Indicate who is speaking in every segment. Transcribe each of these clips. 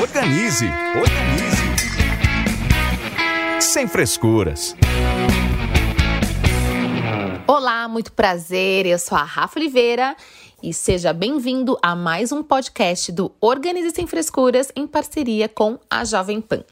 Speaker 1: Organize, organize. Sem frescuras.
Speaker 2: Olá, muito prazer. Eu sou a Rafa Oliveira e seja bem-vindo a mais um podcast do Organize Sem Frescuras em parceria com a Jovem Pan.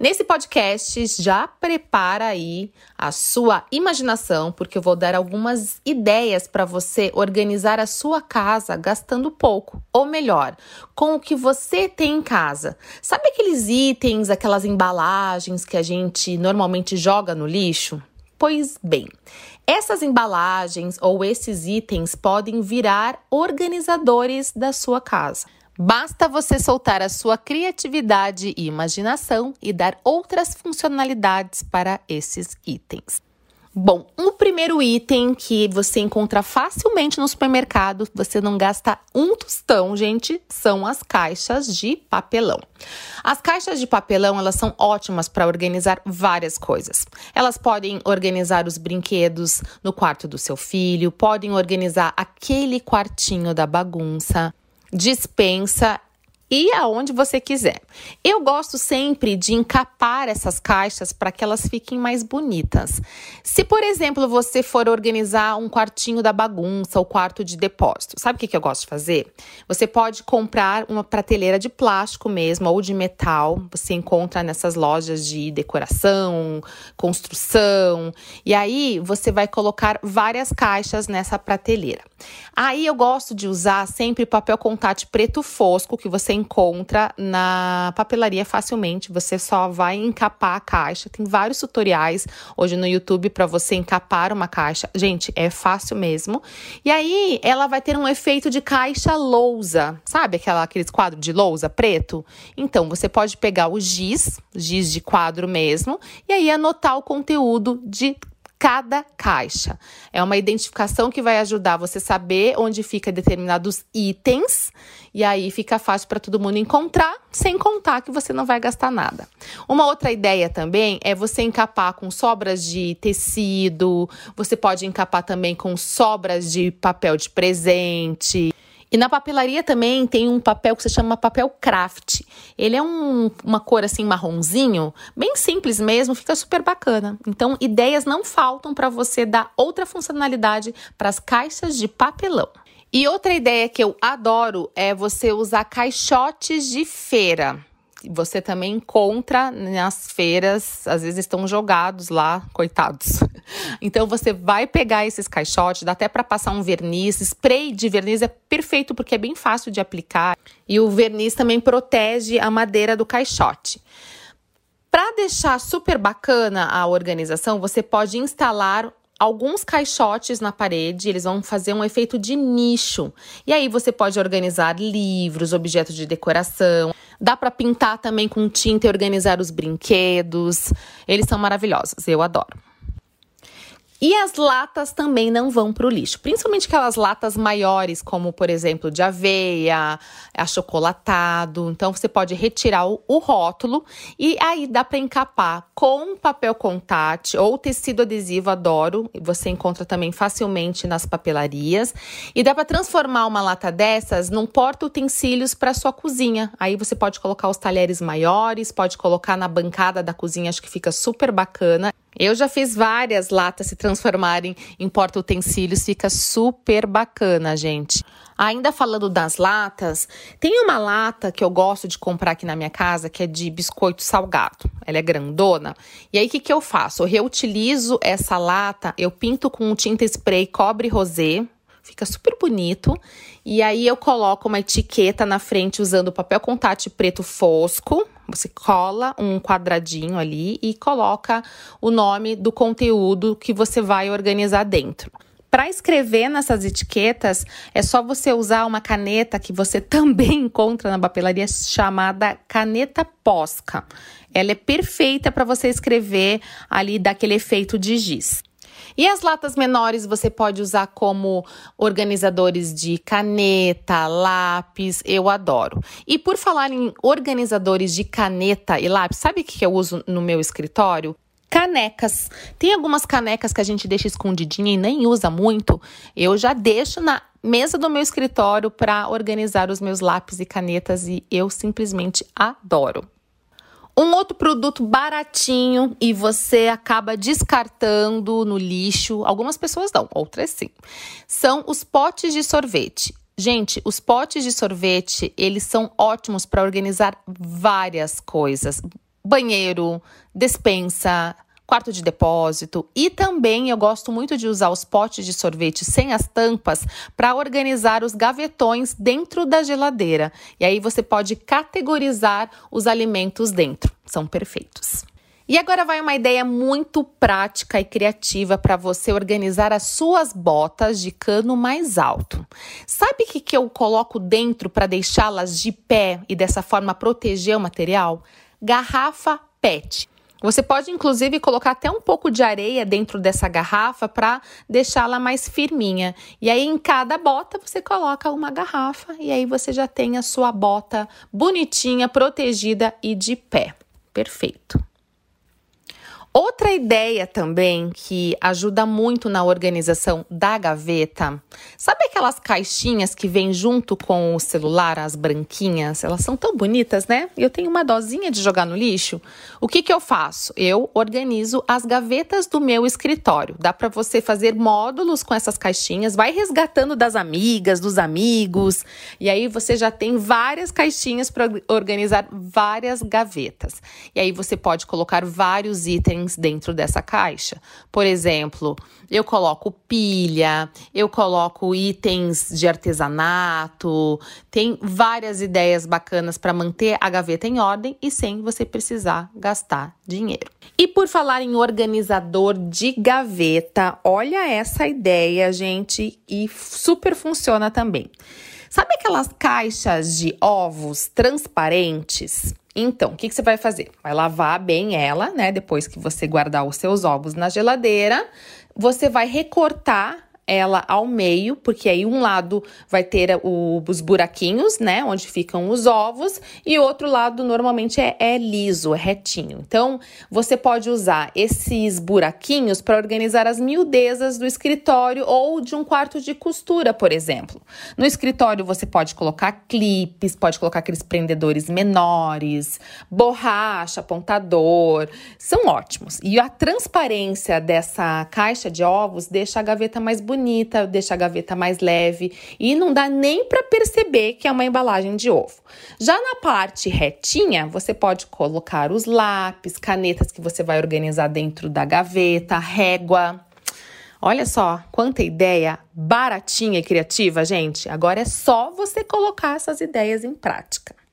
Speaker 2: Nesse podcast, já prepara aí a sua imaginação, porque eu vou dar algumas ideias para você organizar a sua casa gastando pouco, ou melhor, com o que você tem em casa. Sabe aqueles itens, aquelas embalagens que a gente normalmente joga no lixo? Pois bem, essas embalagens ou esses itens podem virar organizadores da sua casa. Basta você soltar a sua criatividade e imaginação e dar outras funcionalidades para esses itens. Bom, o primeiro item que você encontra facilmente no supermercado, você não gasta um tostão, gente, são as caixas de papelão. As caixas de papelão, elas são ótimas para organizar várias coisas. Elas podem organizar os brinquedos no quarto do seu filho, podem organizar aquele quartinho da bagunça, dispensa e aonde você quiser. Eu gosto sempre de encapar essas caixas para que elas fiquem mais bonitas. Se, por exemplo, você for organizar um quartinho da bagunça, o quarto de depósito, sabe o que, que eu gosto de fazer? Você pode comprar uma prateleira de plástico mesmo ou de metal. Você encontra nessas lojas de decoração, construção, e aí você vai colocar várias caixas nessa prateleira. Aí eu gosto de usar sempre papel contato preto fosco que você encontra na papelaria facilmente. Você só vai encapar a caixa. Tem vários tutoriais hoje no YouTube para você encapar uma caixa. Gente, é fácil mesmo. E aí ela vai ter um efeito de caixa lousa. Sabe aquela, aqueles quadros de lousa preto? Então você pode pegar o giz, giz de quadro mesmo, e aí anotar o conteúdo de cada caixa. É uma identificação que vai ajudar você a saber onde fica determinados itens e aí fica fácil para todo mundo encontrar, sem contar que você não vai gastar nada. Uma outra ideia também é você encapar com sobras de tecido, você pode encapar também com sobras de papel de presente. E na papelaria também tem um papel que se chama papel craft. Ele é um, uma cor assim marronzinho, bem simples mesmo, fica super bacana. Então, ideias não faltam para você dar outra funcionalidade para as caixas de papelão. E outra ideia que eu adoro é você usar caixotes de feira você também encontra nas feiras, às vezes estão jogados lá, coitados. Então você vai pegar esses caixotes, dá até para passar um verniz, spray de verniz é perfeito porque é bem fácil de aplicar e o verniz também protege a madeira do caixote. Para deixar super bacana a organização, você pode instalar alguns caixotes na parede, eles vão fazer um efeito de nicho. E aí você pode organizar livros, objetos de decoração. Dá para pintar também com tinta e organizar os brinquedos. Eles são maravilhosos, eu adoro. E as latas também não vão para o lixo, principalmente aquelas latas maiores, como por exemplo de aveia, achocolatado. Então você pode retirar o, o rótulo e aí dá para encapar com papel contact ou tecido adesivo, adoro. Você encontra também facilmente nas papelarias. E dá para transformar uma lata dessas num porta-utensílios para sua cozinha. Aí você pode colocar os talheres maiores, pode colocar na bancada da cozinha, acho que fica super bacana. Eu já fiz várias latas se transformarem em porta-utensílios, fica super bacana, gente. Ainda falando das latas, tem uma lata que eu gosto de comprar aqui na minha casa que é de biscoito salgado. Ela é grandona. E aí o que, que eu faço? Eu reutilizo essa lata, eu pinto com tinta spray cobre rosé, fica super bonito. E aí eu coloco uma etiqueta na frente usando papel contato preto fosco. Você cola um quadradinho ali e coloca o nome do conteúdo que você vai organizar dentro. Para escrever nessas etiquetas, é só você usar uma caneta que você também encontra na papelaria chamada caneta Posca. Ela é perfeita para você escrever ali daquele efeito de giz. E as latas menores você pode usar como organizadores de caneta, lápis, eu adoro. E por falar em organizadores de caneta e lápis, sabe o que eu uso no meu escritório? Canecas. Tem algumas canecas que a gente deixa escondidinha e nem usa muito. Eu já deixo na mesa do meu escritório para organizar os meus lápis e canetas e eu simplesmente adoro. Um outro produto baratinho e você acaba descartando no lixo, algumas pessoas não, outras sim, são os potes de sorvete. Gente, os potes de sorvete, eles são ótimos para organizar várias coisas. Banheiro, despensa, quarto de depósito e também eu gosto muito de usar os potes de sorvete sem as tampas para organizar os gavetões dentro da geladeira. E aí você pode categorizar os alimentos dentro. São perfeitos. E agora vai uma ideia muito prática e criativa para você organizar as suas botas de cano mais alto. Sabe o que, que eu coloco dentro para deixá-las de pé e dessa forma proteger o material? Garrafa PET. Você pode inclusive colocar até um pouco de areia dentro dessa garrafa para deixá-la mais firminha. E aí em cada bota você coloca uma garrafa e aí você já tem a sua bota bonitinha, protegida e de pé. Perfeito. Outra ideia também que ajuda muito na organização da gaveta, sabe aquelas caixinhas que vêm junto com o celular, as branquinhas? Elas são tão bonitas, né? Eu tenho uma dosinha de jogar no lixo. O que, que eu faço? Eu organizo as gavetas do meu escritório. Dá para você fazer módulos com essas caixinhas, vai resgatando das amigas, dos amigos, e aí você já tem várias caixinhas para organizar várias gavetas. E aí você pode colocar vários itens itens dentro dessa caixa. Por exemplo, eu coloco pilha, eu coloco itens de artesanato, tem várias ideias bacanas para manter a gaveta em ordem e sem você precisar gastar dinheiro. E por falar em organizador de gaveta, olha essa ideia, gente, e super funciona também. Sabe aquelas caixas de ovos transparentes? Então, o que, que, você vai fazer? Vai lavar bem ela, né? Depois que você guardar os seus ovos na geladeira, você vai recortar ela ao meio, porque aí um lado vai ter o, os buraquinhos, né, onde ficam os ovos, e o outro lado normalmente é, é liso, é retinho. Então, você pode usar esses buraquinhos para organizar as miudezas do escritório ou de um quarto de costura, por exemplo. No escritório, você pode colocar clipes, pode colocar aqueles prendedores menores, borracha, apontador, são ótimos. E a transparência dessa caixa de ovos deixa a gaveta mais bonita bonita, deixa a gaveta mais leve e não dá nem para perceber que é uma embalagem de ovo. Já na parte retinha, você pode colocar os lápis, canetas que você vai organizar dentro da gaveta, régua. Olha só, quanta ideia baratinha e criativa, gente. Agora é só você colocar essas ideias em prática.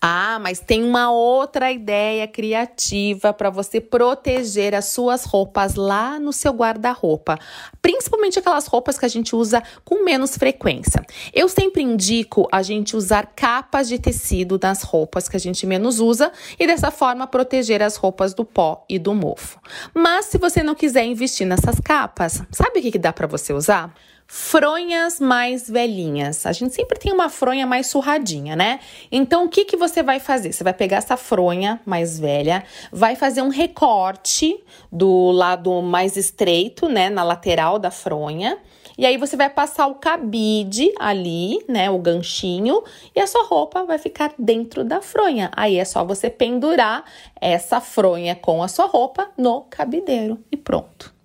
Speaker 2: Ah, mas tem uma outra ideia criativa para você proteger as suas roupas lá no seu guarda-roupa, principalmente aquelas roupas que a gente usa com menos frequência. Eu sempre indico a gente usar capas de tecido nas roupas que a gente menos usa e dessa forma proteger as roupas do pó e do mofo. Mas se você não quiser investir nessas capas, sabe o que, que dá para você usar? Fronhas mais velhinhas. A gente sempre tem uma fronha mais surradinha, né? Então, o que, que você vai fazer? Você vai pegar essa fronha mais velha, vai fazer um recorte do lado mais estreito, né, na lateral da fronha. E aí você vai passar o cabide ali, né, o ganchinho, e a sua roupa vai ficar dentro da fronha. Aí é só você pendurar essa fronha com a sua roupa no cabideiro e pronto.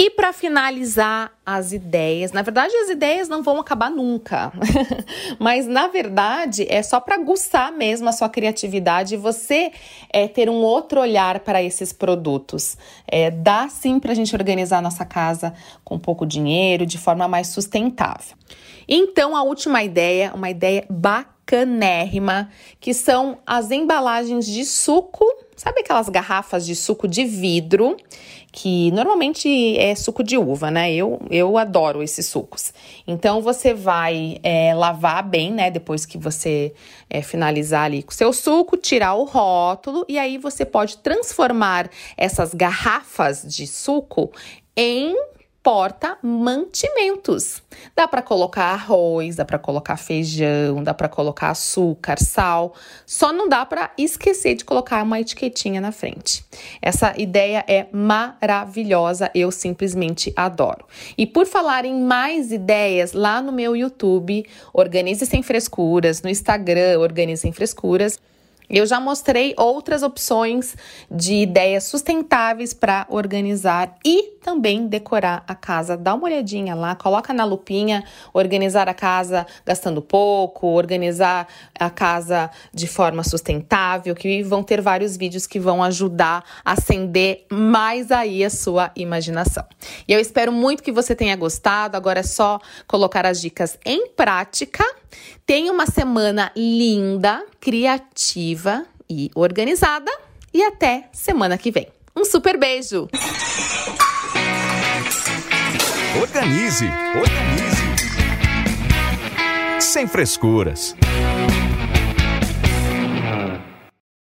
Speaker 2: E para finalizar as ideias, na verdade as ideias não vão acabar nunca, mas na verdade é só para aguçar mesmo a sua criatividade e você é, ter um outro olhar para esses produtos. É, dá sim para a gente organizar a nossa casa com pouco dinheiro, de forma mais sustentável. Então a última ideia, uma ideia bacanérrima, que são as embalagens de suco Sabe aquelas garrafas de suco de vidro que normalmente é suco de uva, né? Eu, eu adoro esses sucos. Então você vai é, lavar bem, né? Depois que você é, finalizar ali com o seu suco, tirar o rótulo e aí você pode transformar essas garrafas de suco em porta mantimentos. Dá para colocar arroz, dá para colocar feijão, dá para colocar açúcar, sal. Só não dá para esquecer de colocar uma etiquetinha na frente. Essa ideia é maravilhosa, eu simplesmente adoro. E por falar em mais ideias, lá no meu YouTube, Organize Sem Frescuras, no Instagram, Organize Sem Frescuras, eu já mostrei outras opções de ideias sustentáveis para organizar e também decorar a casa. Dá uma olhadinha lá, coloca na lupinha, organizar a casa gastando pouco, organizar a casa de forma sustentável, que vão ter vários vídeos que vão ajudar a acender mais aí a sua imaginação. E eu espero muito que você tenha gostado. Agora é só colocar as dicas em prática. Tenha uma semana linda, criativa e organizada. E até semana que vem. Um super beijo!
Speaker 1: Organize, organize. Sem frescuras.